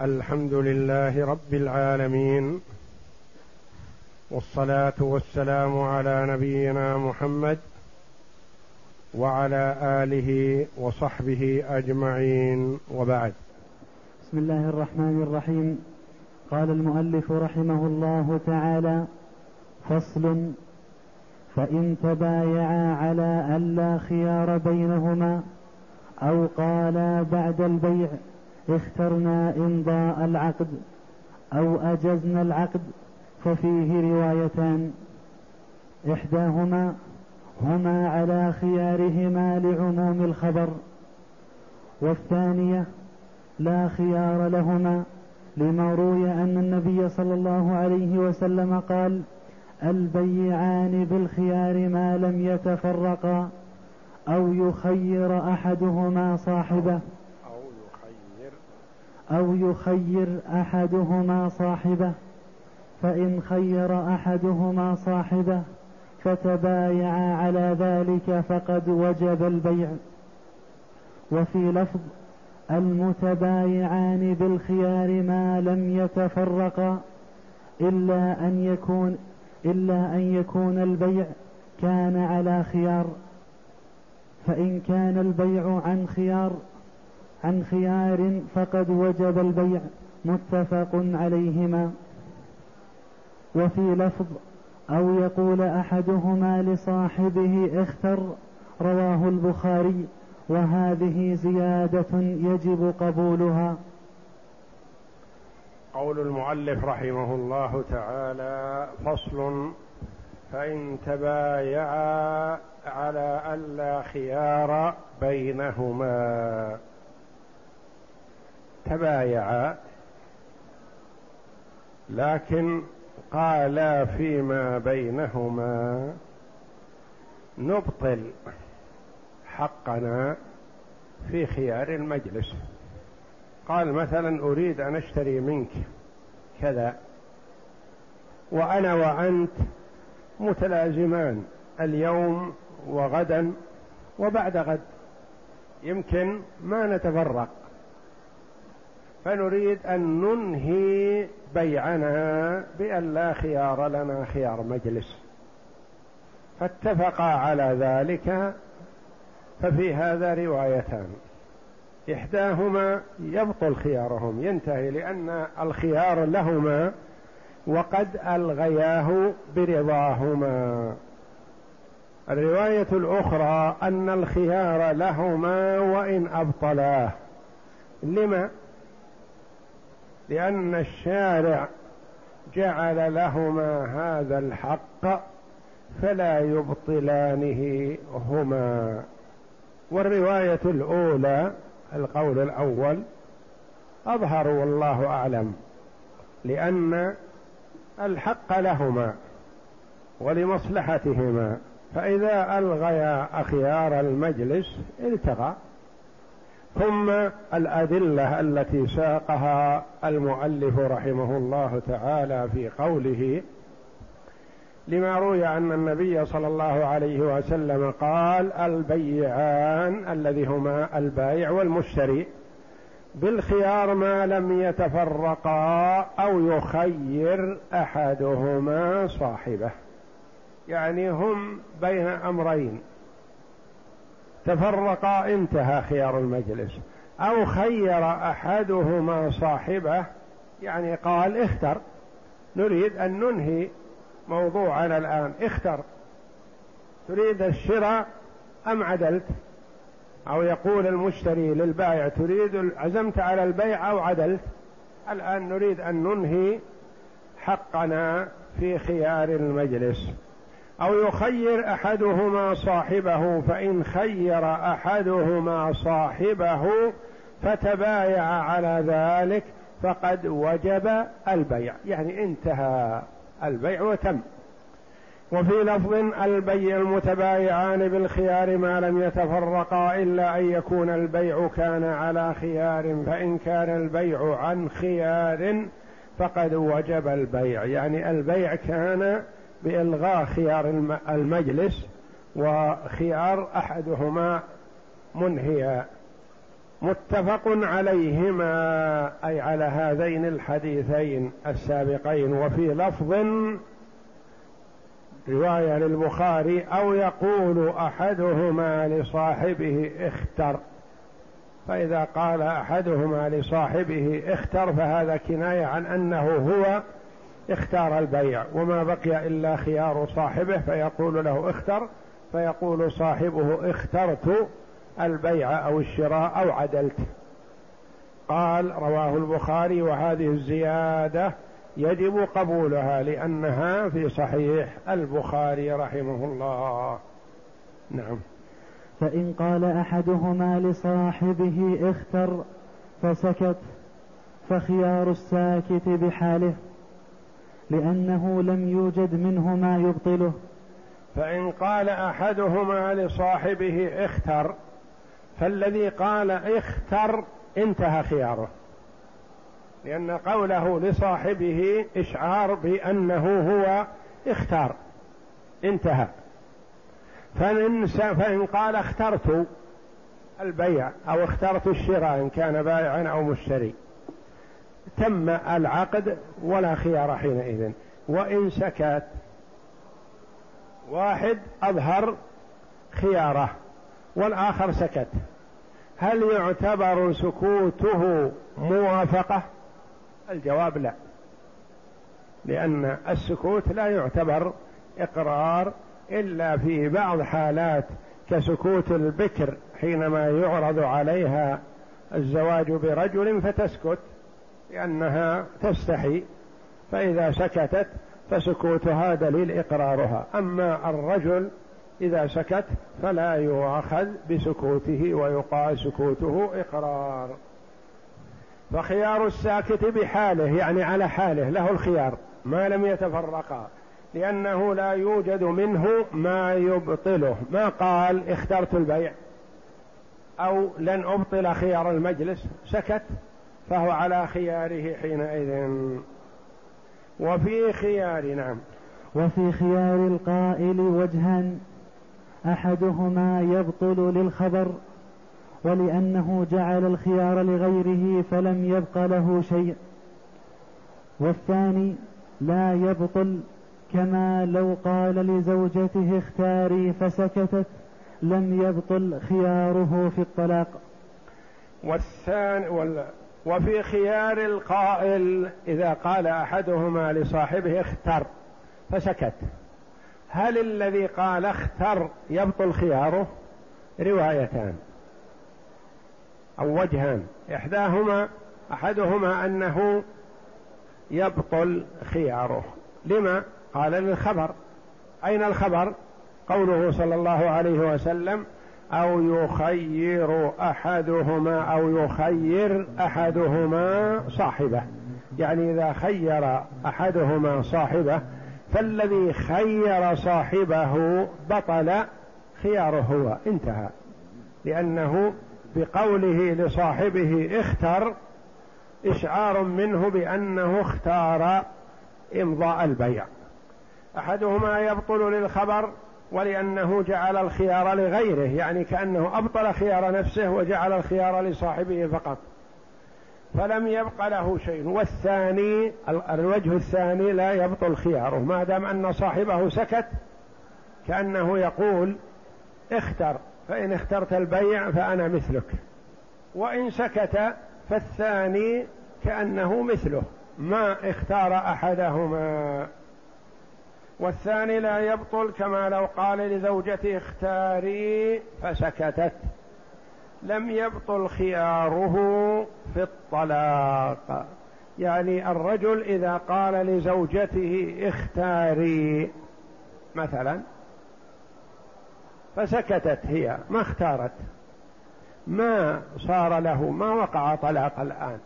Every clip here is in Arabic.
الحمد لله رب العالمين والصلاة والسلام على نبينا محمد وعلى آله وصحبه أجمعين وبعد. بسم الله الرحمن الرحيم. قال المؤلف رحمه الله تعالى فصل فإن تبايعا على الا خيار بينهما أو قالا بعد البيع اخترنا إمضاء العقد أو أجزنا العقد ففيه روايتان. إحداهما هما على خيارهما لعموم الخبر. والثانية لا خيار لهما لما روي أن النبي صلى الله عليه وسلم قال البيعان بالخيار ما لم يتفرقا أو يخير أحدهما صاحبه. أو يخير أحدهما صاحبه فإن خير أحدهما صاحبه فتبايعا على ذلك فقد وجب البيع. وفي لفظ المتبايعان بالخيار ما لم يتفرقا إلا أن يكون إلا أن يكون البيع كان على خيار. فإن كان البيع عن خيار عن خيار فقد وجب البيع متفق عليهما. وفي لفظ أو يقول أحدهما لصاحبه اختر رواه البخاري وهذه زيادة يجب قبولها. قول المؤلف رحمه الله تعالى فصل فإن تبايعا على ألا خيار بينهما. تبايعا لكن قالا فيما بينهما. نبطل حقنا في خيار المجلس. قال مثلا أريد أن أشتري منك كذا وأنا وأنت متلازمان اليوم وغدا وبعد غد. يمكن ما نتفرق. فنريد أن ننهي بيعنا بأن لا خيار لنا خيار مجلس. فاتفقا على ذلك ففي هذا روايتان. إحداهما يبطل خيارهم ينتهي لأن الخيار لهما وقد ألغياه برضاهما. الرواية الأخرى أن الخيار لهما وإن أبطلاه. لما؟ لأن الشارع جعل لهما هذا الحق فلا يبطلانه هما. والرواية الأولى القول الأول أظهر والله أعلم لأن الحق لهما ولمصلحتهما فإذا ألغيا أخيار المجلس التغى. ثم الأدلة التي ساقها المؤلف رحمه الله تعالى في قوله لما روي أن النبي صلى الله عليه وسلم قال البيعان الذي هما البائع والمشتري بالخيار ما لم يتفرقا أو يخير أحدهما صاحبه. يعني هم بين أمرين. تفرقا انتهى خيار المجلس. أو خير أحدهما صاحبه. يعني قال اختر. نريد أن ننهي موضوعنا الآن. اختر. تريد الشراء أم عدلت؟ أو يقول المشتري للبائع تريد عزمت على البيع أو عدلت؟ الآن نريد أن ننهي حقنا في خيار المجلس. أو يخير أحدهما صاحبه فإن خير أحدهما صاحبه فتبايع على ذلك فقد وجب البيع. يعني انتهى البيع وتم. وفي لفظ البيع المتبايعان بالخيار ما لم يتفرقا إلا أن يكون البيع كان على خيار فإن كان البيع عن خيار فقد وجب البيع. يعني البيع كان بإلغاء خيار المجلس وخيار أحدهما منهيا متفق عليهما أي على هذين الحديثين السابقين. وفي لفظ رواية للبخاري أو يقول أحدهما لصاحبه اختر. فإذا قال أحدهما لصاحبه اختر فهذا كناية عن أنه هو اختار البيع وما بقي إلا خيار صاحبه فيقول له اختر فيقول صاحبه اخترت البيع أو الشراء أو عدلت. قال رواه البخاري وهذه الزيادة يجب قبولها لأنها في صحيح البخاري رحمه الله. نعم. فإن قال أحدهما لصاحبه اختر فسكت فخيار الساكت بحاله. لأنه لم يوجد منه ما يبطله. فإن قال أحدهما لصاحبه اختر فالذي قال اختر انتهى خياره. لأن قوله لصاحبه إشعار بأنه هو اختار انتهى. فإن, فإن قال اخترت البيع أو اخترت الشراء إن كان بائعا أو مشتري. تم العقد ولا خيار حينئذ. وإن سكت واحد أظهر خياره والآخر سكت. هل يعتبر سكوته موافقة؟ الجواب لا. لأن السكوت لا يعتبر إقرار إلا في بعض حالات كسكوت البكر حينما يعرض عليها الزواج برجل فتسكت. لأنها تستحي فإذا سكتت فسكوتها دليل إقرارها. أما الرجل إذا سكت فلا يؤاخذ بسكوته ويقال سكوته إقرار. فخيار الساكت بحاله يعني على حاله له الخيار ما لم يتفرقا لأنه لا يوجد منه ما يبطله. ما قال اخترت البيع؟ أو لن أبطل خيار المجلس؟ سكت. فهو على خياره حينئذ. وفي خيار نعم. وفي خيار القائل وجهان أحدهما يبطل للخبر ولأنه جعل الخيار لغيره فلم يبق له شيء. والثاني لا يبطل كما لو قال لزوجته اختاري فسكتت لم يبطل خياره في الطلاق. والثاني وال وفي خيار القائل إذا قال أحدهما لصاحبه اختر فسكت. هل الذي قال اختر يبطل خياره؟ روايتان. أو وجهان. إحداهما أحدهما أنه يبطل خياره. لما؟ قال للخبر. أين الخبر؟ قوله صلى الله عليه وسلم أو يخير أحدهما أو يخير أحدهما صاحبه. يعني إذا خير أحدهما صاحبه فالذي خير صاحبه بطل خياره هو انتهى. لأنه بقوله لصاحبه اختر إشعار منه بأنه اختار إمضاء البيع. أحدهما يبطل للخبر ولأنه جعل الخيار لغيره يعني كأنه أبطل خيار نفسه وجعل الخيار لصاحبه فقط. فلم يبق له شيء. والثاني الوجه الثاني لا يبطل خياره ما دام أن صاحبه سكت كأنه يقول اختر فإن اخترت البيع فأنا مثلك. وإن سكت فالثاني كأنه مثله ما اختار أحدهما. والثاني لا يبطل كما لو قال لزوجته اختاري فسكتت. لم يبطل خياره في الطلاق. يعني الرجل إذا قال لزوجته اختاري مثلا فسكتت هي ما اختارت. ما صار له ما وقع طلاق الآن.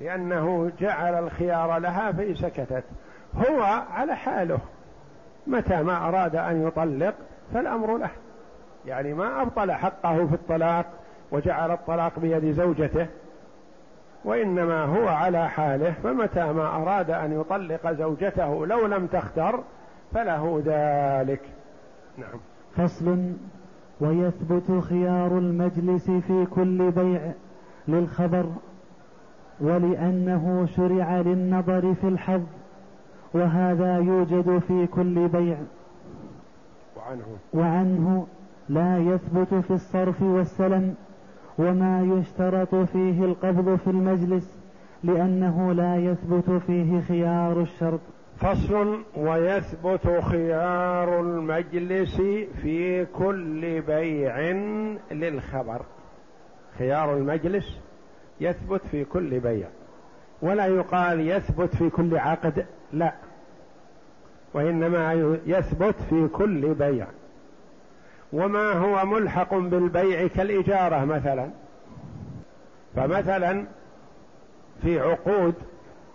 لأنه جعل الخيار لها فسكتت هو على حاله. متى ما أراد أن يطلق فالأمر له. يعني ما أبطل حقه في الطلاق وجعل الطلاق بيد زوجته. وإنما هو على حاله. فمتى ما أراد أن يطلق زوجته لو لم تختر فله ذلك. نعم. فصل. ويثبت خيار المجلس في كل بيع للخبر ولأنه شرع للنظر في الحظ. وهذا يوجد في كل بيع. وعنه. وعنه لا يثبت في الصرف والسلم وما يشترط فيه القبض في المجلس لأنه لا يثبت فيه خيار الشرط. فصل ويثبت خيار المجلس في كل بيع للخبر. خيار المجلس يثبت في كل بيع. ولا يقال يثبت في كل عقد. لا. وإنما يثبت في كل بيع. وما هو ملحق بالبيع كالإجارة مثلا. فمثلا في عقود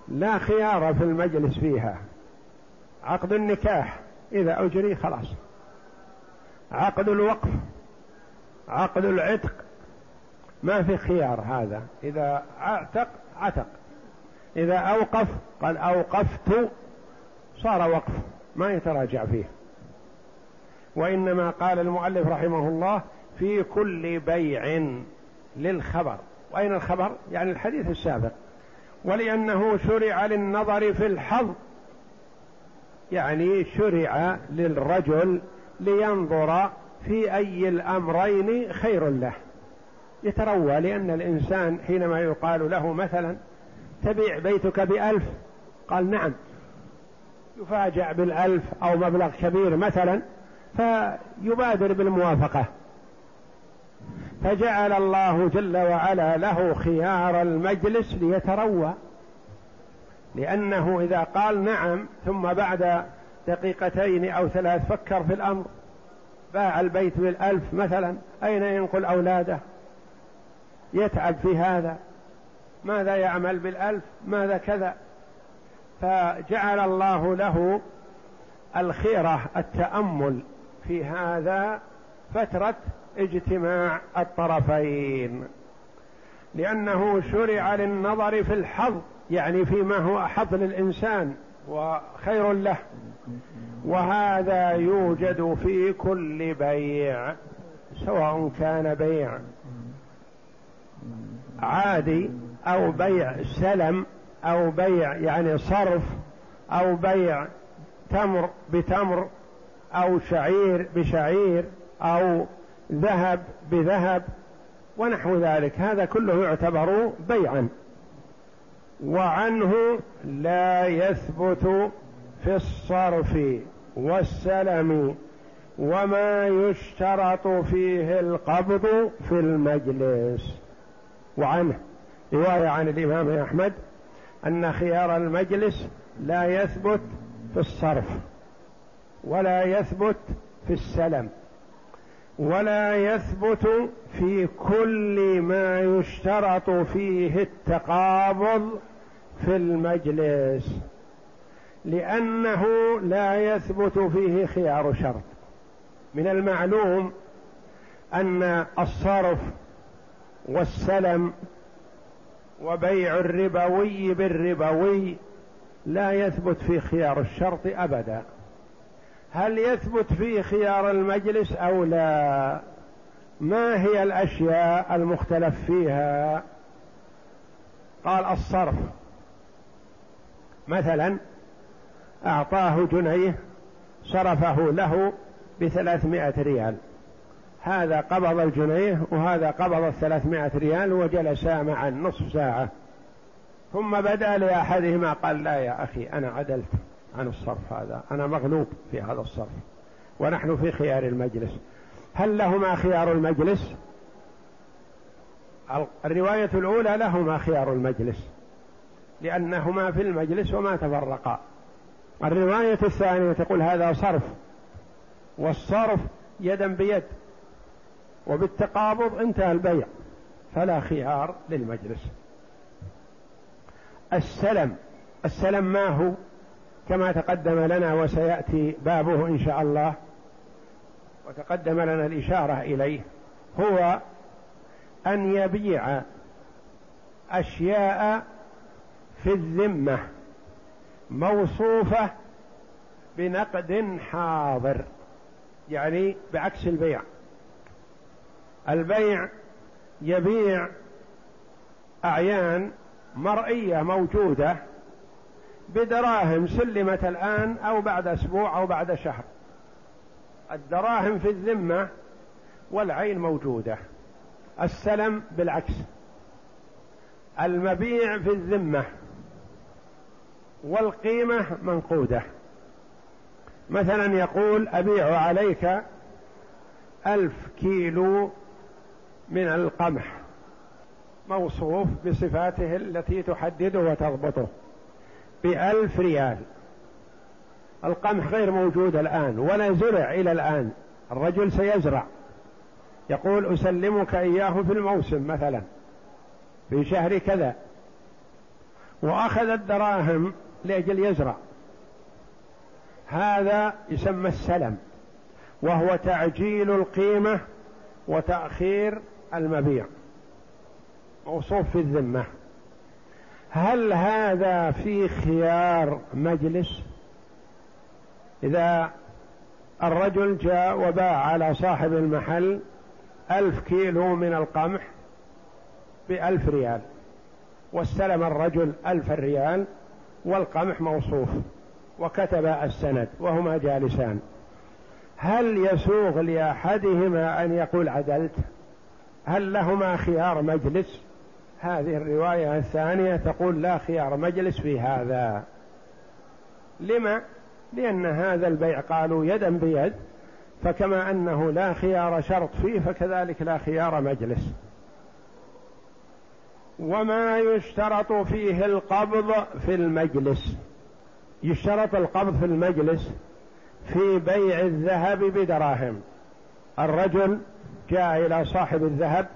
لا خيار في المجلس فيها. عقد النكاح إذا أجري خلاص. عقد الوقف عقد العتق ما في خيار هذا. إذا اعتق عتق. إذا أوقف قال أوقفت صار وقف ما يتراجع فيه. وإنما قال المؤلف رحمه الله في كل بيع للخبر. وأين الخبر؟ يعني الحديث السابق. ولأنه شرع للنظر في الحظ. يعني شرع للرجل لينظر في أي الأمرين خير له. يتروى لأن الإنسان حينما يقال له مثلا تبيع بيتك بألف؟ قال نعم. يفاجأ بالألف أو مبلغ كبير مثلا فيبادر بالموافقة. فجعل الله جل وعلا له خيار المجلس ليتروى. لأنه إذا قال نعم ثم بعد دقيقتين أو ثلاث فكر في الأمر. باع البيت بالألف مثلا أين ينقل أولاده؟ يتعب في هذا. ماذا يعمل بالألف؟ ماذا كذا؟ فجعل الله له الخيرة التأمل في هذا فترة اجتماع الطرفين. لأنه شرع للنظر في الحظ يعني فيما هو أحظ للإنسان وخير له. وهذا يوجد في كل بيع سواء كان بيع عادي أو بيع سلم أو بيع يعني صرف أو بيع تمر بتمر أو شعير بشعير أو ذهب بذهب ونحو ذلك. هذا كله يعتبر بيعا. وعنه لا يثبت في الصرف والسلم وما يشترط فيه القبض في المجلس. وعنه. رواية عن الإمام أحمد أن خيار المجلس لا يثبت في الصرف ولا يثبت في السلم ولا يثبت في كل ما يشترط فيه التقابض في المجلس لأنه لا يثبت فيه خيار شرط. من المعلوم أن الصرف والسلم وبيع الربوي بالربوي لا يثبت في خيار الشرط أبدا. هل يثبت في خيار المجلس أو لا؟ ما هي الأشياء المختلف فيها؟ قال الصرف. مثلا أعطاه جنيه صرفه له بثلاثمائة ريال. هذا قبض الجنيه وهذا قبض الثلاثمائة ريال وجلسا معا نصف ساعة. ثم بدأ لأحدهما قال لا يا أخي أنا عدلت عن الصرف هذا أنا مغلوب في هذا الصرف ونحن في خيار المجلس. هل لهما خيار المجلس؟ الرواية الأولى لهما خيار المجلس لأنهما في المجلس وما تفرقا. الرواية الثانية تقول هذا صرف والصرف يدا بيد. وبالتقابض انتهى البيع فلا خيار للمجلس. السلم السلم ما هو؟ كما تقدم لنا وسيأتي بابه إن شاء الله وتقدم لنا الإشارة إليه هو أن يبيع أشياء في الذمة موصوفة بنقد حاضر يعني بعكس البيع. البيع يبيع أعيان مرئية موجودة بدراهم سلمت الآن أو بعد أسبوع أو بعد شهر. الدراهم في الذمة والعين موجودة. السلم بالعكس. المبيع في الذمة والقيمة منقودة. مثلا يقول أبيع عليك ألف كيلو من القمح موصوف بصفاته التي تحدده وتضبطه بألف ريال. القمح غير موجود الآن ولا زرع إلى الآن. الرجل سيزرع. يقول أسلمك إياه في الموسم مثلا في شهر كذا. وأخذ الدراهم لأجل يزرع. هذا يسمى السلم وهو تعجيل القيمة وتأخير المبيع. موصوف في الذمة. هل هذا في خيار مجلس؟ إذا الرجل جاء وباع على صاحب المحل ألف كيلو من القمح بألف ريال واستلم الرجل ألف ريال والقمح موصوف وكتب السند وهما جالسان. هل يسوغ لأحدهما أن يقول عدلت؟ هل لهما خيار مجلس؟ هذه الرواية الثانية تقول لا خيار مجلس في هذا. لما؟ لأن هذا البيع قالوا يدا بيد فكما أنه لا خيار شرط فيه فكذلك لا خيار مجلس. وما يشترط فيه القبض في المجلس. يشترط القبض في المجلس في بيع الذهب بدراهم. الرجل جاء إلى صاحب الذهب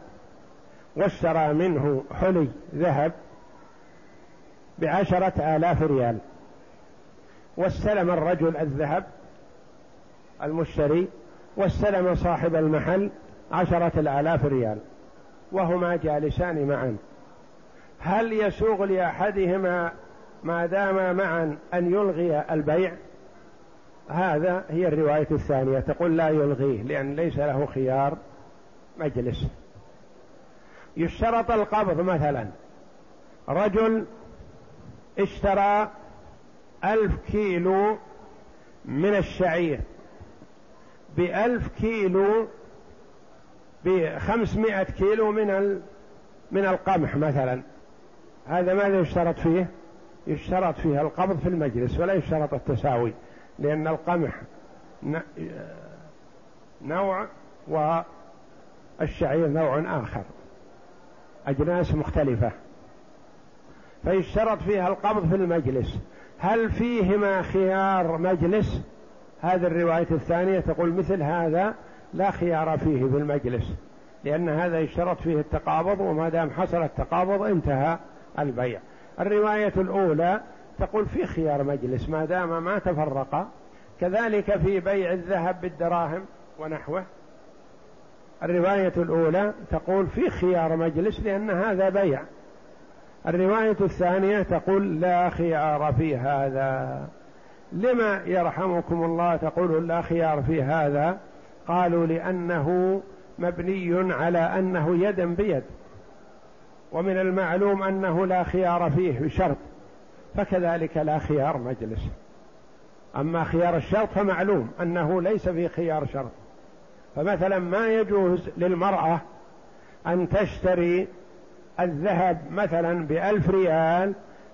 واشترى منه حلي ذهب بعشرة آلاف ريال. واستلم الرجل الذهب المشتري واستلم صاحب المحل عشرة الآلاف ريال وهما جالسان معا. هل يسوغ لأحدهما ما دام معا أن يلغي البيع؟ هذا هي الرواية الثانية. تقول لا يلغيه لأن ليس له خيار. مجلس. يشترط القبض مثلا. رجل اشترى ألف كيلو من الشعير بألف كيلو بخمسمائة كيلو من من القمح مثلا. هذا ماذا يشترط فيه؟ يشترط فيه القبض في المجلس ولا يشترط التساوي لأن القمح نوع والشعير نوع آخر. أجناس مختلفة. فيشترط فيها القبض في المجلس. هل فيهما خيار مجلس؟ هذه الرواية الثانية تقول مثل هذا لا خيار فيه في المجلس لأن هذا يشترط فيه التقابض وما دام حصل التقابض انتهى البيع. الرواية الأولى تقول في خيار مجلس ما دام ما تفرقا كذلك في بيع الذهب بالدراهم ونحوه. الرواية الأولى تقول في خيار مجلس لأن هذا بيع. الرواية الثانية تقول لا خيار في هذا. لما يرحمكم الله تقول لا خيار في هذا؟ قالوا لأنه مبني على أنه يدا بيد. ومن المعلوم أنه لا خيار فيه بشرط فكذلك لا خيار مجلس. أما خيار الشرط فمعلوم أنه ليس في خيار شرط. فمثلا ما يجوز للمرأة أن تشتري الذهب مثلا بألف ريال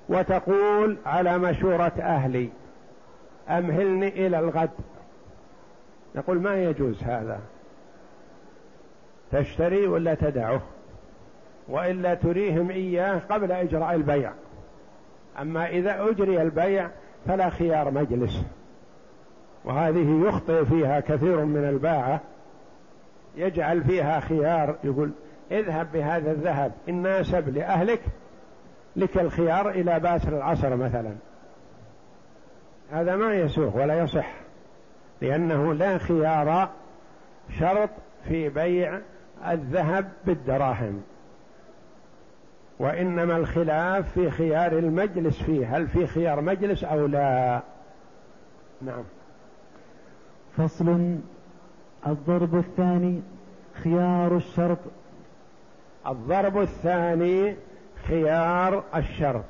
وتقول على مشورة أهلي أمهلني إلى الغد. نقول ما يجوز هذا؟ تشتري ولا تدعه؟ وإلا تريهم إياه قبل إجراء البيع. أما إذا أجري البيع فلا خيار مجلس. وهذه يخطئ فيها كثير من الباعة. يجعل فيها خيار يقول اذهب بهذا الذهب إن ناسب لأهلك لك الخيار إلى باسر العصر مثلا. هذا ما يسوغ ولا يصح لأنه لا خيار شرط في بيع الذهب بالدراهم. وإنما الخلاف في خيار المجلس فيه هل في خيار مجلس أو لا؟ نعم. فصل الضرب الثاني خيار الشرط. الضرب الثاني خيار الشرط.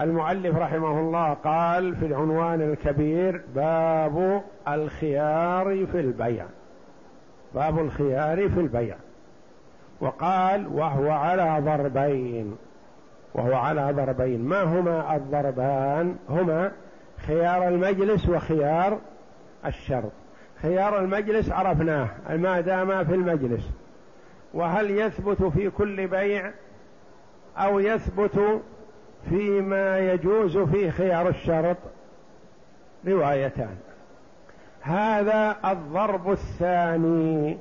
المؤلف رحمه الله قال في العنوان الكبير باب الخيار في البيع. باب الخيار في البيع. وقال وهو على ضربين. وهو على ضربين. ما هما الضربان؟ هما خيار المجلس وخيار الشرط. خيار المجلس عرفناه ما دام في المجلس. وهل يثبت في كل بيع أو يثبت فيما يجوز فيه خيار الشرط؟ روايتان. هذا الضرب الثاني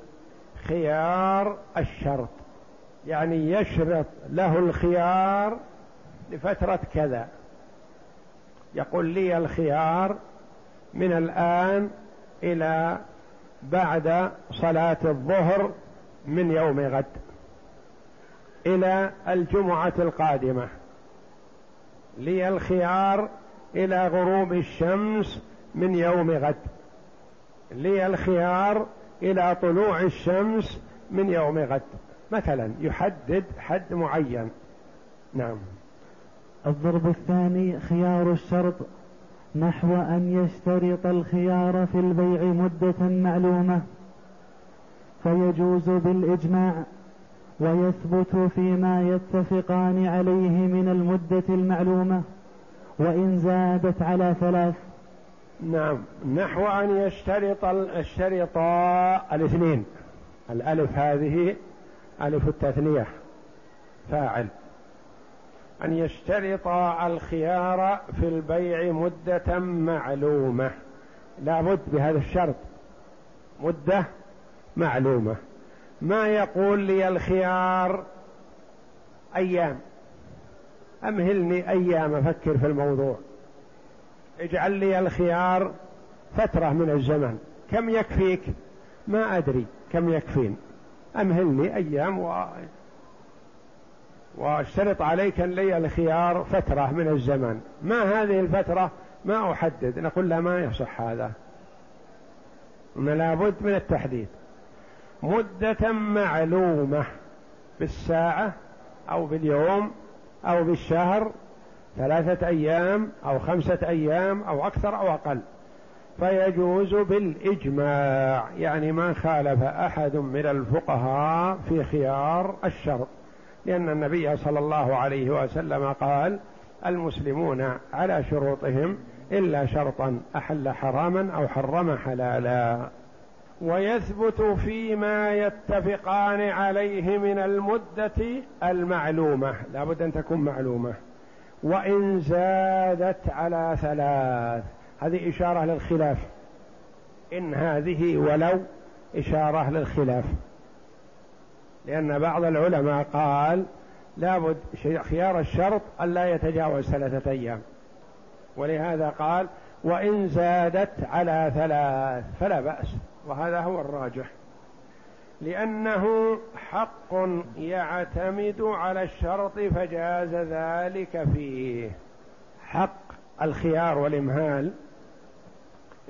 خيار الشرط. يعني يشرط له الخيار لفترة كذا. يقول لي الخيار من الآن إلى بعد صلاة الظهر من يوم غد. إلى الجمعة القادمة. لي الخيار إلى غروب الشمس من يوم غد. لي الخيار إلى طلوع الشمس من يوم غد. مثلا يحدد حد معين. نعم. الضرب الثاني خيار الشرط نحو أن يشترط الخيار في البيع مدة معلومة فيجوز بالإجماع ويثبت فيما يتفقان عليه من المدة المعلومة وإن زادت على ثلاث. نعم. نحو أن يشترط الشرط الاثنين. الألف هذه ألف التثنية. فاعل. أن يشترط الخيار في البيع مدة معلومة. لا بد بهذا الشرط. مدة معلومة. ما يقول لي الخيار أيام؟ أمهلني أيام أفكر في الموضوع. اجعل لي الخيار فترة من الزمن. كم يكفيك؟ ما أدري كم يكفين أمهلني أيام و... واشترط عليك لي الخيار فترة من الزمن. ما هذه الفترة؟ ما أحدد. نقول لا ما يصح هذا. لابد من التحديد. مدة معلومة بالساعة أو باليوم أو بالشهر ثلاثة أيام أو خمسة أيام أو أكثر أو أقل. فيجوز بالإجماع. يعني ما خالف أحد من الفقهاء في خيار الشرط. لأن النبي صلى الله عليه وسلم قال المسلمون على شروطهم إلا شرطا أحل حراما أو حرم حلالا. ويثبت فيما يتفقان عليه من المدة المعلومة. لا بد أن تكون معلومة. وإن زادت على ثلاث. هذه إشارة للخلاف. إن هذه ولو إشارة للخلاف. لأن بعض العلماء قال لابد خيار الشرط ألا يتجاوز ثلاثة أيام. ولهذا قال وإن زادت على ثلاث فلا بأس. وهذا هو الراجح. لأنه حق يعتمد على الشرط فجاز ذلك فيه. حق الخيار والإمهال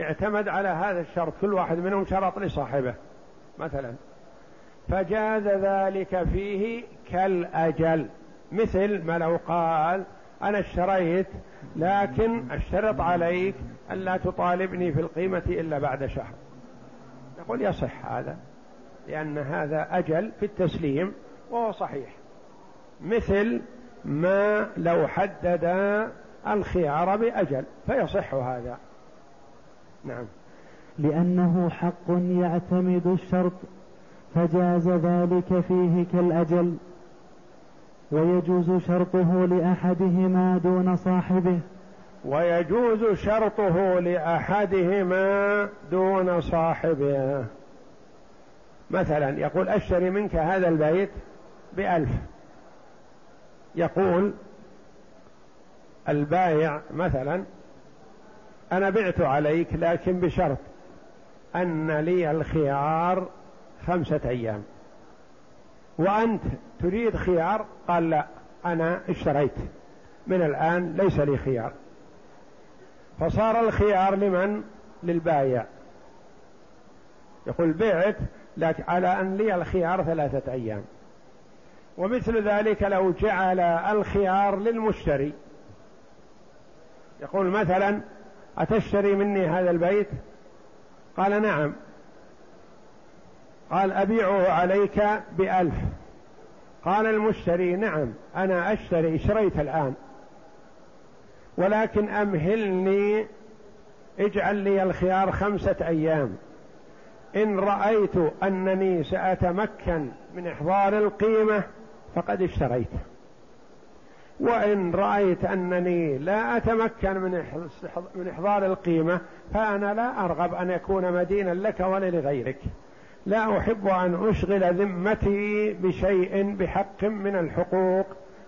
اعتمد على هذا الشرط. كل واحد منهم شرط لصاحبه. مثلا فجاز ذلك فيه كالأجل. مثل ما لو قال أنا اشتريت لكن أشترط عليك ألا تطالبني في القيمة إلا بعد شهر. نقول يصح هذا لأن هذا أجل في التسليم وهو صحيح. مثل ما لو حدد الخيار بأجل فيصح هذا. نعم. لأنه حق يعتمد الشرط. فجاز ذلك فيه كالأجل ويجوز شرطه لأحدهما دون صاحبه. ويجوز شرطه لأحدهما دون صاحبه. مثلا يقول أشتري منك هذا البيت بألف. يقول البايع مثلا أنا بعت عليك لكن بشرط أن لي الخيار خمسة أيام. وأنت تريد خيار؟ قال لا أنا اشتريت. من الآن ليس لي خيار. فصار الخيار لمن؟ للبايع يقول بعت لكن على أن لي الخيار ثلاثة أيام. ومثل ذلك لو جعل الخيار للمشتري. يقول مثلا أتشتري مني هذا البيت؟ قال نعم. قال أبيعه عليك بألف. قال المشتري نعم أنا أشتري اشتريت الآن. ولكن أمهلني اجعل لي الخيار خمسة أيام. إن رأيت أنني سأتمكن من إحضار القيمة فقد اشتريت. وإن رأيت أنني لا أتمكن من إحضار القيمة فأنا لا أرغب أن يكون مدينا لك ولا لغيرك لا أحب أن أشغل ذمتي بشيء بحق من الحقوق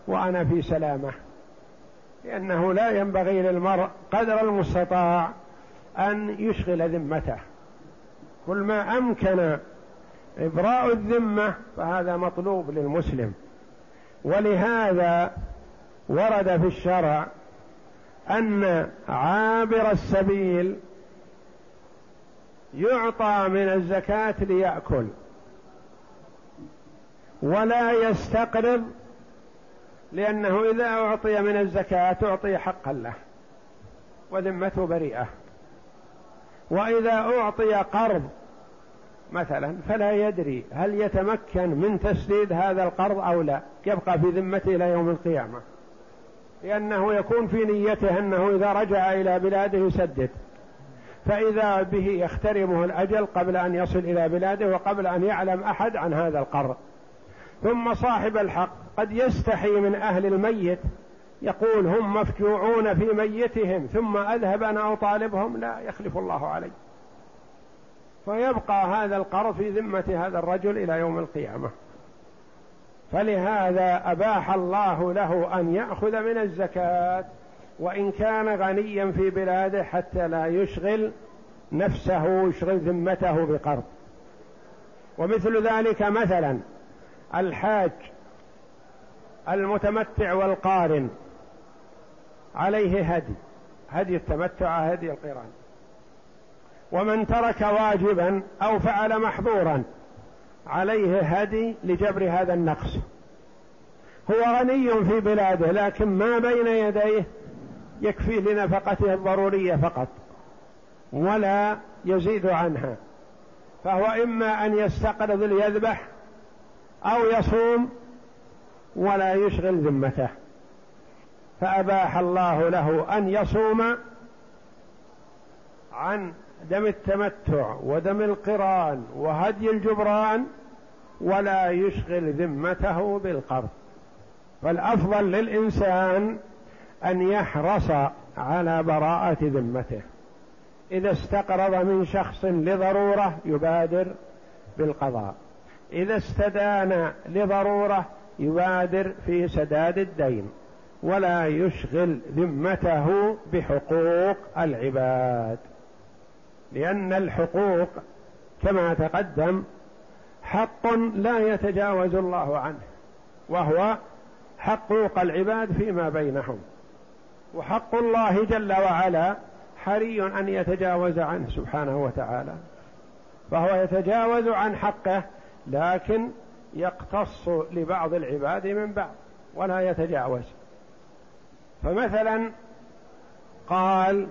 وأنا في سلامة. لأنه لا ينبغي للمرء قدر المستطاع أن يشغل ذمته. كل ما أمكن إبراء الذمة فهذا مطلوب للمسلم. ولهذا ورد في الشرع أن عابر السبيل يعطى من الزكاة ليأكل. ولا يستقرض لأنه إذا أعطي من الزكاة أعطي حقا له وذمته بريئة. وإذا أعطي قرض مثلا فلا يدري هل يتمكن من تسديد هذا القرض أو لا. يبقى في ذمته إلى يوم القيامة. لأنه يكون في نيته أنه إذا رجع إلى بلاده يسدد. فإذا به يخترمه الأجل قبل أن يصل إلى بلاده وقبل أن يعلم أحد عن هذا القرض ثم صاحب الحق قد يستحي من أهل الميت يقول هم مفجوعون في ميتهم ثم أذهب أنا أطالبهم لا يخلف الله علي. فيبقى هذا القرض في ذمة هذا الرجل إلى يوم القيامة. فلهذا أباح الله له أن يأخذ من الزكاة. وإن كان غنيا في بلاده حتى لا يشغل نفسه يشغل ذمته بقرض. ومثل ذلك مثلا الحاج المتمتع والقارن. عليه هدي هدي التمتع هدي القران. ومن ترك واجبا أو فعل محظورا عليه هدي لجبر هذا النقص. هو غني في بلاده لكن ما بين يديه يكفي لنفقته الضرورية فقط ولا يزيد عنها. فهو إما أن يستقرض ليذبح أو يصوم ولا يشغل ذمته. فأباح الله له أن يصوم عن دم التمتع ودم القران وهدي الجبران ولا يشغل ذمته بالقرض. فالأفضل للإنسان أن يحرص على براءة ذمته. إذا استقرض من شخص لضرورة يبادر بالقضاء. إذا استدان لضرورة يبادر في سداد الدين. ولا يشغل ذمته بحقوق العباد. لأن الحقوق كما تقدم حق لا يتجاوز الله عنه. وهو حقوق العباد فيما بينهم. وحق الله جل وعلا حري أن يتجاوز عنه سبحانه وتعالى. فهو يتجاوز عن حقه لكن يقتص لبعض العباد من بعض ولا يتجاوز. فمثلا قال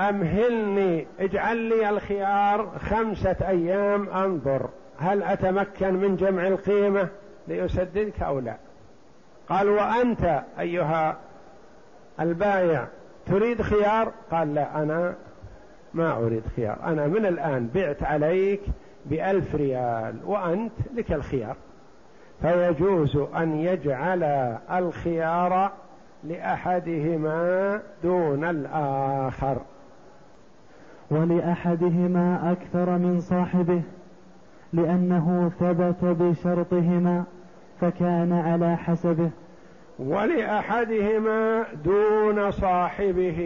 أمهلني اجعل لي الخيار خمسة أيام أنظر هل أتمكن من جمع القيمة لأسددك أو لا؟ قال وأنت أيها البايع تريد خيار؟ قال لا أنا ما أريد خيار. أنا من الآن بعت عليك بألف ريال وأنت لك الخيار. فيجوز أن يجعل الخيار لأحدهما دون الآخر. ولأحدهما أكثر من صاحبه لأنه ثبت بشرطهما فكان على حسبه. ولأحدهما دون صاحبه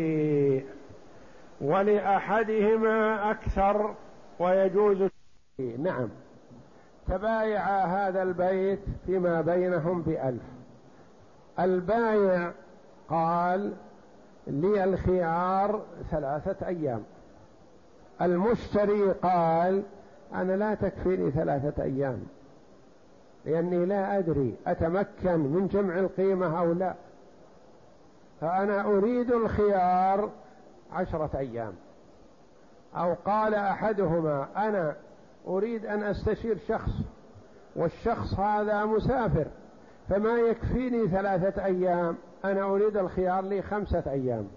ولأحدهما أكثر ويجوز نعم. تبايع هذا البيت فيما بينهم بألف. البايع قال لي الخيار ثلاثة أيام. المشتري قال أنا لا تكفيني ثلاثة أيام. لأني لا أدري أتمكن من جمع القيمة أو لا. فأنا أريد الخيار عشرة أيام. أو قال أحدهما أنا أريد أن أستشير شخص والشخص هذا مسافر فما يكفيني ثلاثة أيام؟ أنا أريد الخيار لي خمسة أيام.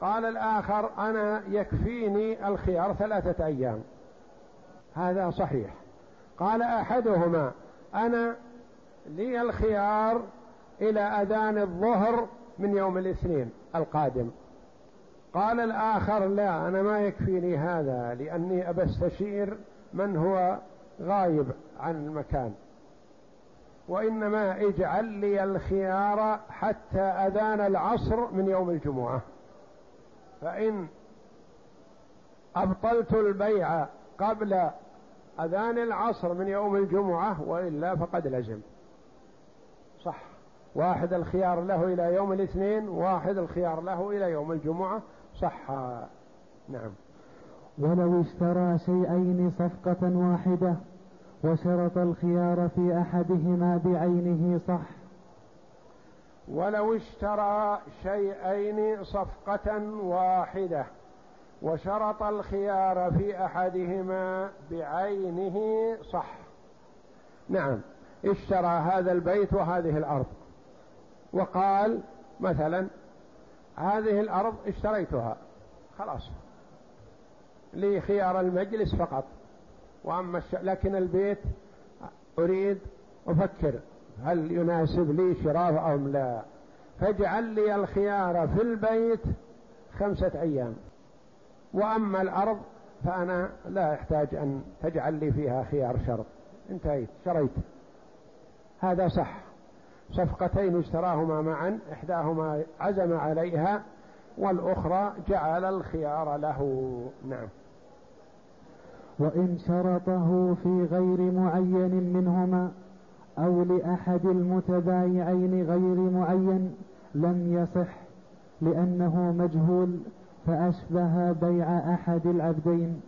قال الآخر أنا يكفيني الخيار ثلاثة أيام. هذا صحيح. قال أحدهما أنا لي الخيار إلى أذان الظهر من يوم الاثنين القادم. قال الآخر لا أنا ما يكفيني هذا لأني أبستشير من هو غايب عن المكان. وإنما اجعل لي الخيار حتى أذان العصر من يوم الجمعة. فإن أبطلت البيع قبل أذان العصر من يوم الجمعة وإلا فقد لزم. صح. واحد الخيار له إلى يوم الاثنين واحد الخيار له إلى يوم الجمعة. صح. نعم. ولو اشترى شيئين صفقة واحدة وشرط الخيار في أحدهما بعينه صح. ولو اشترى شيئين صفقة واحدة وشرط الخيار في أحدهما بعينه صح. نعم اشترى هذا البيت وهذه الأرض. وقال مثلا هذه الأرض اشتريتها. خلاص لي خيار المجلس فقط. وأما الش... لكن البيت أريد أفكر هل يناسب لي شراءه أو لا؟ فاجعل لي الخيار في البيت خمسة أيام. وأما الأرض فأنا لا أحتاج أن تجعل لي فيها خيار شرط انتهيت شريت. هذا صح. صفقتين اشتراهما معا إحداهما عزم عليها والأخرى جعل الخيار له. نعم. وإن شرطه في غير معين منهما أو لأحد المتبايعين غير معين لم يصح لأنه مجهول فأشبه بيع أحد العبدين.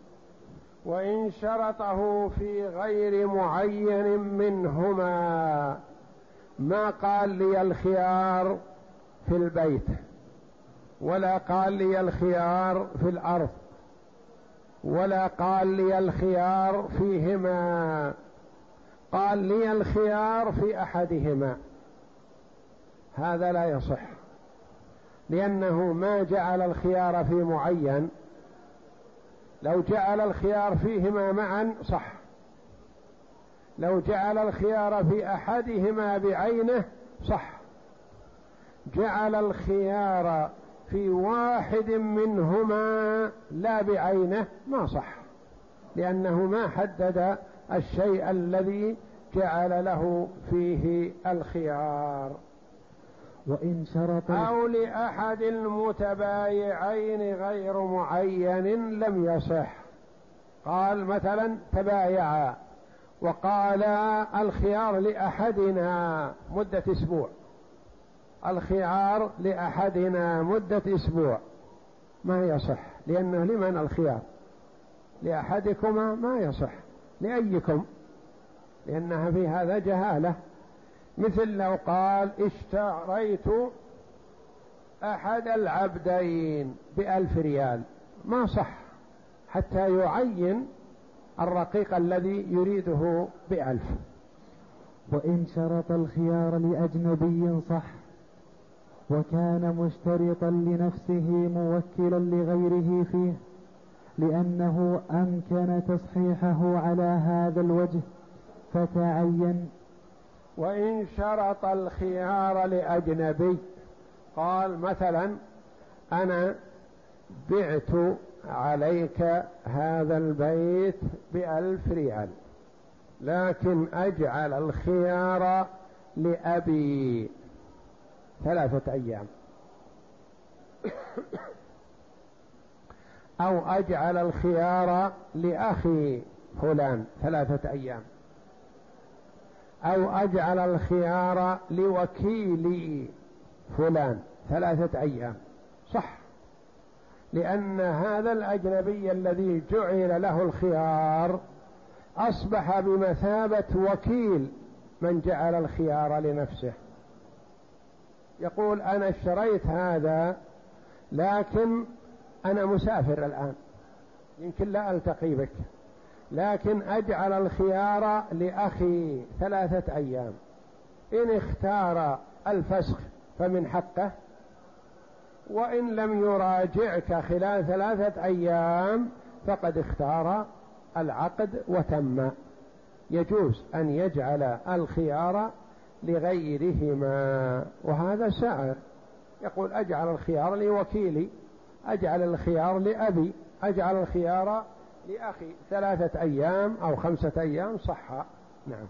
وإن شرطه في غير معين منهما ما قال لي الخيار في البيت ولا قال لي الخيار في الأرض ولا قال لي الخيار فيهما قال لي الخيار في أحدهما. هذا لا يصح. لأنه ما جعل الخيار في معين. لو جعل الخيار فيهما معا صح. لو جعل الخيار في أحدهما بعينه صح. جعل الخيار في واحد منهما لا بعينه ما صح. لأنه ما حدد الشيء الذي جعل له فيه الخيار. وإن شرط أو لأحد المتبايعين غير معين لم يصح. قال مثلا تبايعا وقال الخيار لأحدنا مدة أسبوع. الخيار لأحدنا مدة أسبوع. ما يصح لأنه لمن الخيار؟ لأحدكما ما يصح لأيكم. لأنها في هذا جهالة. مثل لو قال اشتريت أحد العبدين بألف ريال. ما صح حتى يعين الرقيق الذي يريده بألف. وإن شرط الخيار لأجنبي صح وكان مشترطا لنفسه موكلا لغيره فيه لأنه أمكن تصحيحه على هذا الوجه فتعين وإن شرط الخيار لأجنبي قال مثلا أنا بعت عليك هذا البيت بألف ريال لكن أجعل الخيار لأبي ثلاثة أيام. أو أجعل الخيار لأخي فلان ثلاثة أيام. أو أجعل الخيار لوكيلي فلان ثلاثة أيام. صح. لأن هذا الأجنبي الذي جعل له الخيار أصبح بمثابة وكيل من جعل الخيار لنفسه. يقول أنا اشتريت هذا لكن أنا مسافر الآن. يمكن لا ألتقي بك. لكن أجعل الخيار لأخي ثلاثة أيام. إن اختار الفسخ فمن حقه وإن لم يراجعك خلال ثلاثة أيام فقد اختار العقد وتم. يجوز أن يجعل الخيار لغيرهما وهذا سائر. يقول أجعل الخيار لوكيلي أجعل الخيار لأبي أجعل الخيار لأخي ثلاثة أيام أو خمسة أيام صح. نعم.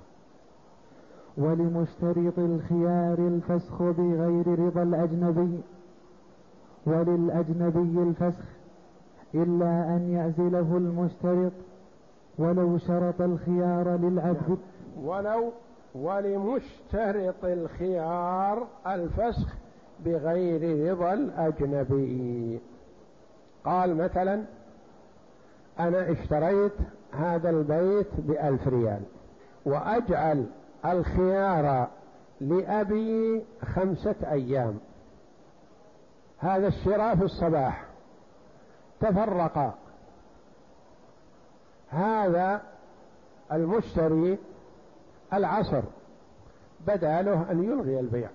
ولمشترط الخيار الفسخ بغير رضا الأجنبي وللأجنبي الفسخ إلا أن يعزله المشترط ولو شرط الخيار للعبد. نعم. ولو ولمشترط الخيار الفسخ بغير رضا الأجنبي. قال مثلا أنا اشتريت هذا البيت بألف ريال وأجعل الخيار لأبي خمسة أيام. هذا الشراء في الصباح. تفرقا هذا المشتري العصر. بدأ له أن يلغي البيع.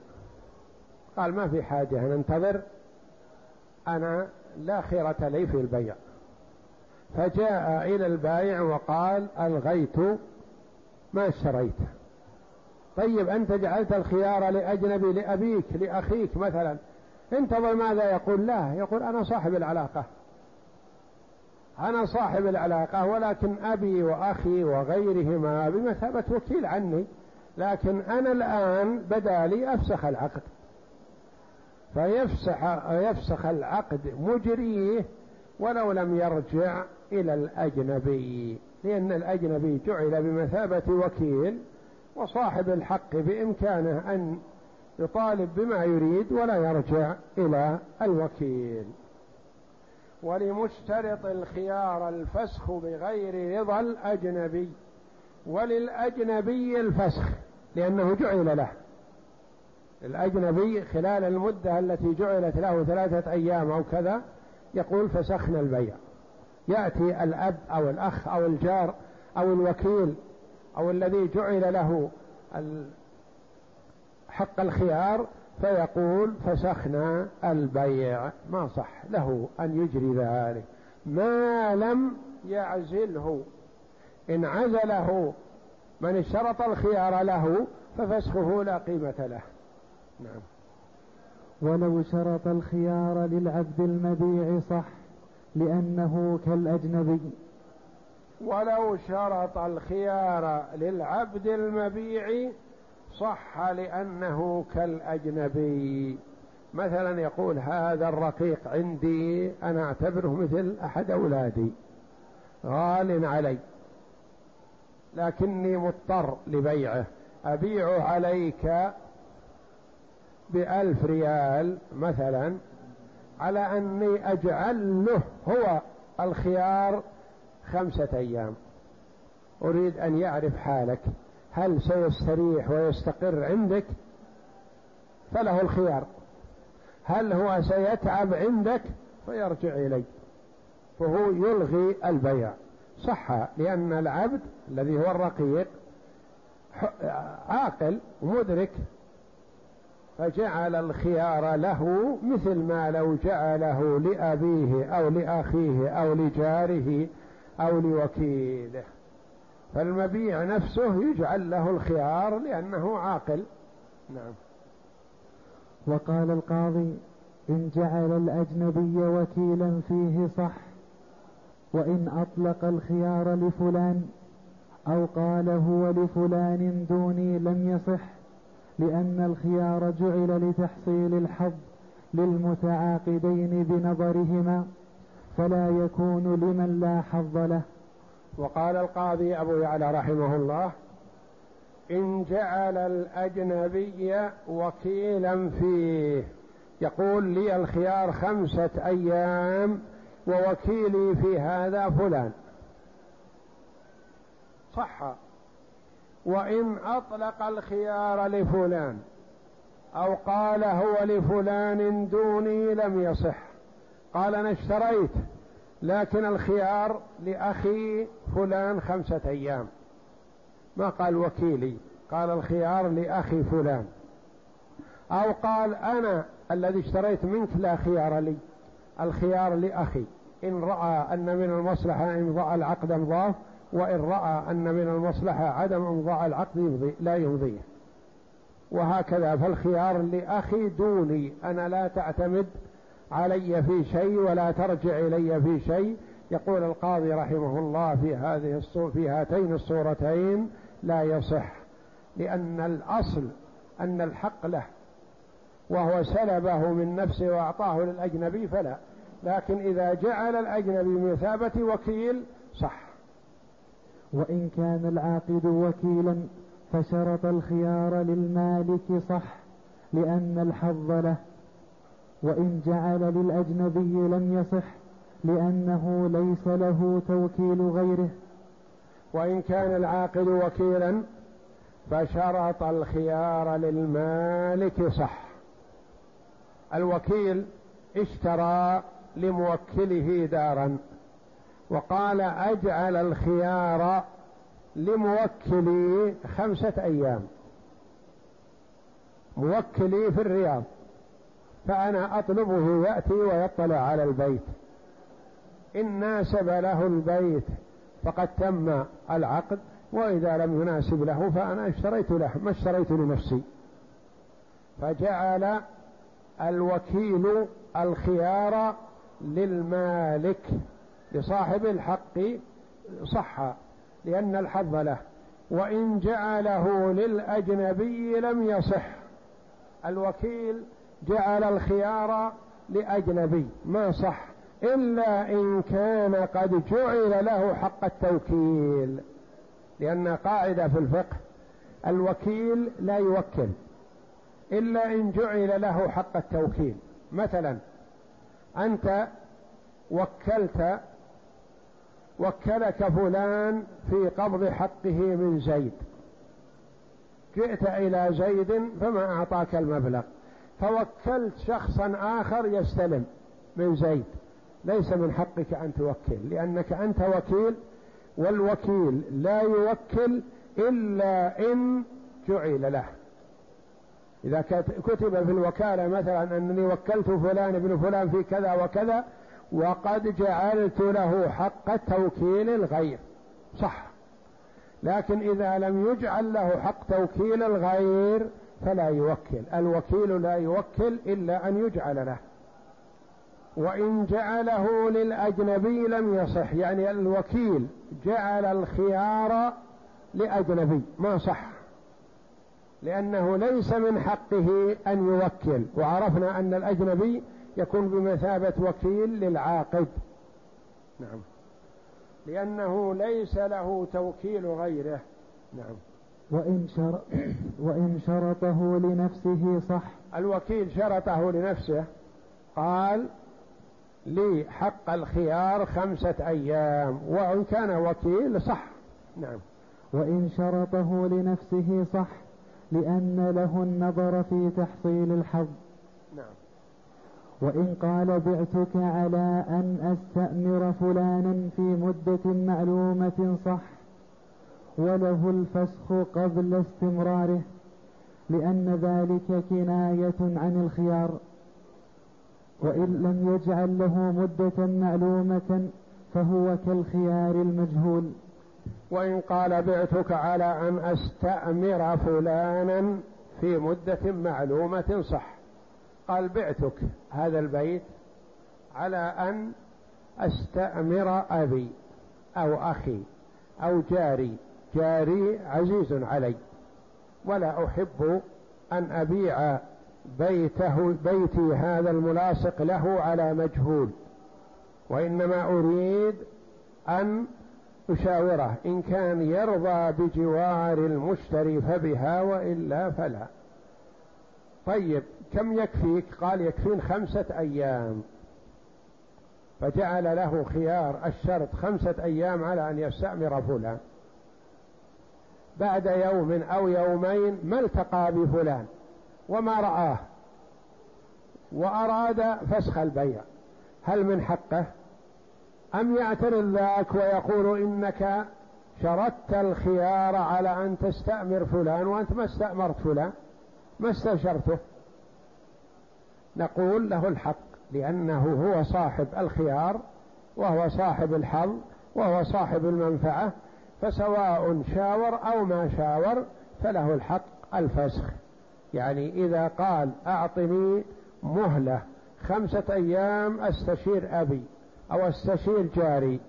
قال ما في حاجة ننتظر أنا لا خيرة لي في البيع. فجاء إلى البائع وقال ألغيت ما اشتريت طيب أنت جعلت الخيار لأجنبي لأبيك لأخيك مثلا. انتظر ماذا يقول؟ لا يقول أنا صاحب العلاقة. أنا صاحب العلاقة ولكن أبي وأخي وغيرهما بمثابة وكيل عني. لكن أنا الآن بدا لي أفسخ العقد. فيفسخ يفسخ العقد مجريه ولو لم يرجع إلى الأجنبي لأن الأجنبي جعل بمثابة وكيل وصاحب الحق بإمكانه أن يطالب بما يريد ولا يرجع إلى الوكيل. ولمشترط الخيار الفسخ بغير رضا الأجنبي وللأجنبي الفسخ لأنه جعل له. الأجنبي خلال المدة التي جعلت له ثلاثة أيام أو كذا يقول فسخنا البيع. يأتي الأب أو الأخ أو الجار أو الوكيل أو الذي جعل له حق الخيار فيقول فسخنا البيع. ما صح له أن يجري ذلك. ما لم يعزله. إن عزله من اشترط الخيار له ففسخه لا قيمة له. نعم. ولو شرط الخيار للعبد المبيع صح لأنه كالأجنبي. ولو شرط الخيار للعبد المبيع صح لأنه كالأجنبي. مثلا يقول هذا الرقيق عندي أنا أعتبره مثل أحد أولادي. غال علي لكني مضطر لبيعه. أبيع عليك بألف ريال مثلا على أني أجعل له هو الخيار خمسة أيام. أريد أن يعرف حالك. هل سيستريح ويستقر عندك؟ فله الخيار. هل هو سيتعب عندك؟ فيرجع إلي. فهو يلغي البيع. صح لأن العبد الذي هو الرقيق عاقل مدرك فجعل الخيار له مثل ما لو جعله لأبيه أو لأخيه أو لجاره أو لوكيله. فالمبيع نفسه يجعل له الخيار لأنه عاقل. نعم. وقال القاضي إن جعل الأجنبي وكيلا فيه صح وإن أطلق الخيار لفلان أو قال هو لفلان دوني لم يصح. لأن الخيار جعل لتحصيل الحظ للمتعاقدين بنظرهما فلا يكون لمن لا حظ له. وقال القاضي أبو يعلى رحمه الله إن جعل الأجنبي وكيلا فيه يقول لي الخيار خمسة أيام ووكيلي في هذا فلان. صح. وإن أطلق الخيار لفلان أو قال هو لفلان دوني لم يصح. قال أنا اشتريت لكن الخيار لأخي فلان خمسة أيام. ما قال وكيلي قال الخيار لأخي فلان. أو قال أنا الذي اشتريت منك لا خيار لي الخيار لأخي. إن رأى أن من المصلحة إمضاء العقد امضاه وإن رأى أن من المصلحة عدم إمضاء العقد يمضي لا يمضيه. وهكذا فالخيار لأخي دوني. أنا لا تعتمد علي في شيء ولا ترجع إلي في شيء. يقول القاضي رحمه الله في هذه في هاتين الصورتين لا يصح. لأن الأصل أن الحق له. وهو سلبه من نفسه وأعطاه للأجنبي فلا. لكن إذا جعل الأجنبي مثابة وكيل صح. وإن كان العاقد وكيلا فشرط الخيار للمالك صح لأن الحظ له. وإن جعل للأجنبي لم يصح لأنه ليس له توكيل غيره. وإن كان العاقد وكيلا فشرط الخيار للمالك صح. الوكيل اشترى لموكله دارا. وقال أجعل الخيار لموكلي خمسة أيام. موكلي في الرياض. فأنا أطلبه يأتي ويطلع على البيت. إن ناسب له البيت فقد تم العقد وإذا لم يناسب له فأنا اشتريت له ما اشتريت لنفسي. فجعل الوكيل الخيار للمالك. لصاحب الحق صح لأن الحظ له. وإن جعله للأجنبي لم يصح. الوكيل جعل الخيار لأجنبي ما صح. إلا إن كان قد جعل له حق التوكيل لأن قاعدة في الفقه الوكيل لا يوكل. إلا إن جعل له حق التوكيل. مثلا أنت وكلت وكلك فلان في قبض حقه من زيد. جئت إلى زيد فما أعطاك المبلغ. فوكلت شخصا آخر يستلم من زيد. ليس من حقك أن توكل لأنك أنت وكيل والوكيل لا يوكل إلا إن جعل له. إذا كتب في الوكالة مثلا أنني وكلت فلان ابن فلان في كذا وكذا وقد جعلت له حق توكيل الغير. صح. لكن إذا لم يجعل له حق توكيل الغير فلا يوكل. الوكيل لا يوكل إلا أن يجعل له. وإن جعله للأجنبي لم يصح. يعني الوكيل جعل الخيار لأجنبي. ما صح. لأنه ليس من حقه أن يوكل. وعرفنا أن الأجنبي يكون بمثابة وكيل للعاقد. نعم. لأنه ليس له توكيل غيره. نعم. وإن, شر... وإن شرطه لنفسه صح. الوكيل شرطه لنفسه. قال لي حق الخيار خمسة أيام وإن كان وكيل صح. نعم. وإن شرطه لنفسه صح لأن له النظر في تحصيل الحظ. وإن قال بعتك على أن أستأمر فلانا في مدة معلومة صح وله الفسخ قبل استمراره لأن ذلك كناية عن الخيار. وإن لم يجعل له مدة معلومة فهو كالخيار المجهول. وإن قال بعتك على أن أستأمر فلانا في مدة معلومة صح. قال بعتك هذا البيت على أن أستأمر أبي أو أخي أو جاري. جاري عزيز علي. ولا أحب أن أبيع بيته بيتي هذا الملاصق له على مجهول. وإنما أريد أن أشاوره. إن كان يرضى بجوار المشتري فبها وإلا فلا. طيب. كم يكفيك؟ قال يكفين خمسة أيام. فجعل له خيار الشرط خمسة أيام على أن يستأمر فلان. بعد يوم أو يومين ما التقى بفلان؟ وما رآه. وأراد فسخ البيع. هل من حقه؟ أم يعترض ذاك ويقول إنك شردت الخيار على أن تستأمر فلان وأنت ما استأمرت فلان؟ ما استشرته؟ نقول له الحق لأنه هو صاحب الخيار وهو صاحب الحظ وهو صاحب المنفعة فسواء شاور أو ما شاور فله الحق الفسخ. يعني إذا قال أعطني مهلة خمسة أيام أستشير أبي أو أستشير جاري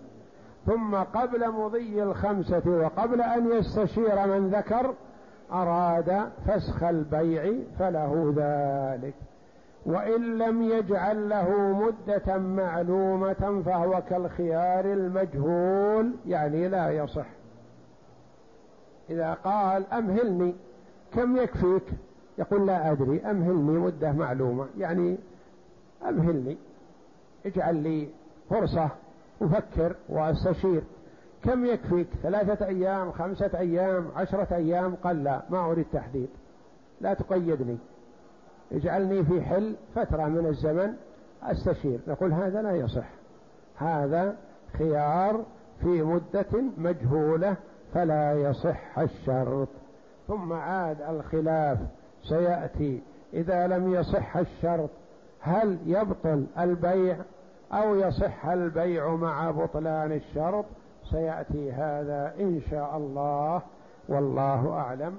ثم قبل مضي الخمسة وقبل أن يستشير من ذكر أراد فسخ البيع فله ذلك. وإن لم يجعل له مدة معلومة فهو كالخيار المجهول يعني لا يصح. إذا قال أمهلني كم يكفيك؟ يقول لا أدري أمهلني مدة معلومة يعني أمهلني. اجعل لي فرصة أفكر وأستشير. كم يكفيك؟ ثلاثة أيام خمسة أيام عشرة أيام؟ قال لا ما أريد تحديد. لا تقيدني. اجعلني في حل فترة من الزمن أستشير. نقول هذا لا يصح. هذا خيار في مدة مجهولة فلا يصح الشرط. ثم عاد الخلاف سيأتي. إذا لم يصح الشرط هل يبطل البيع أو يصح البيع مع بطلان الشرط؟ سيأتي هذا إن شاء الله. والله أعلم.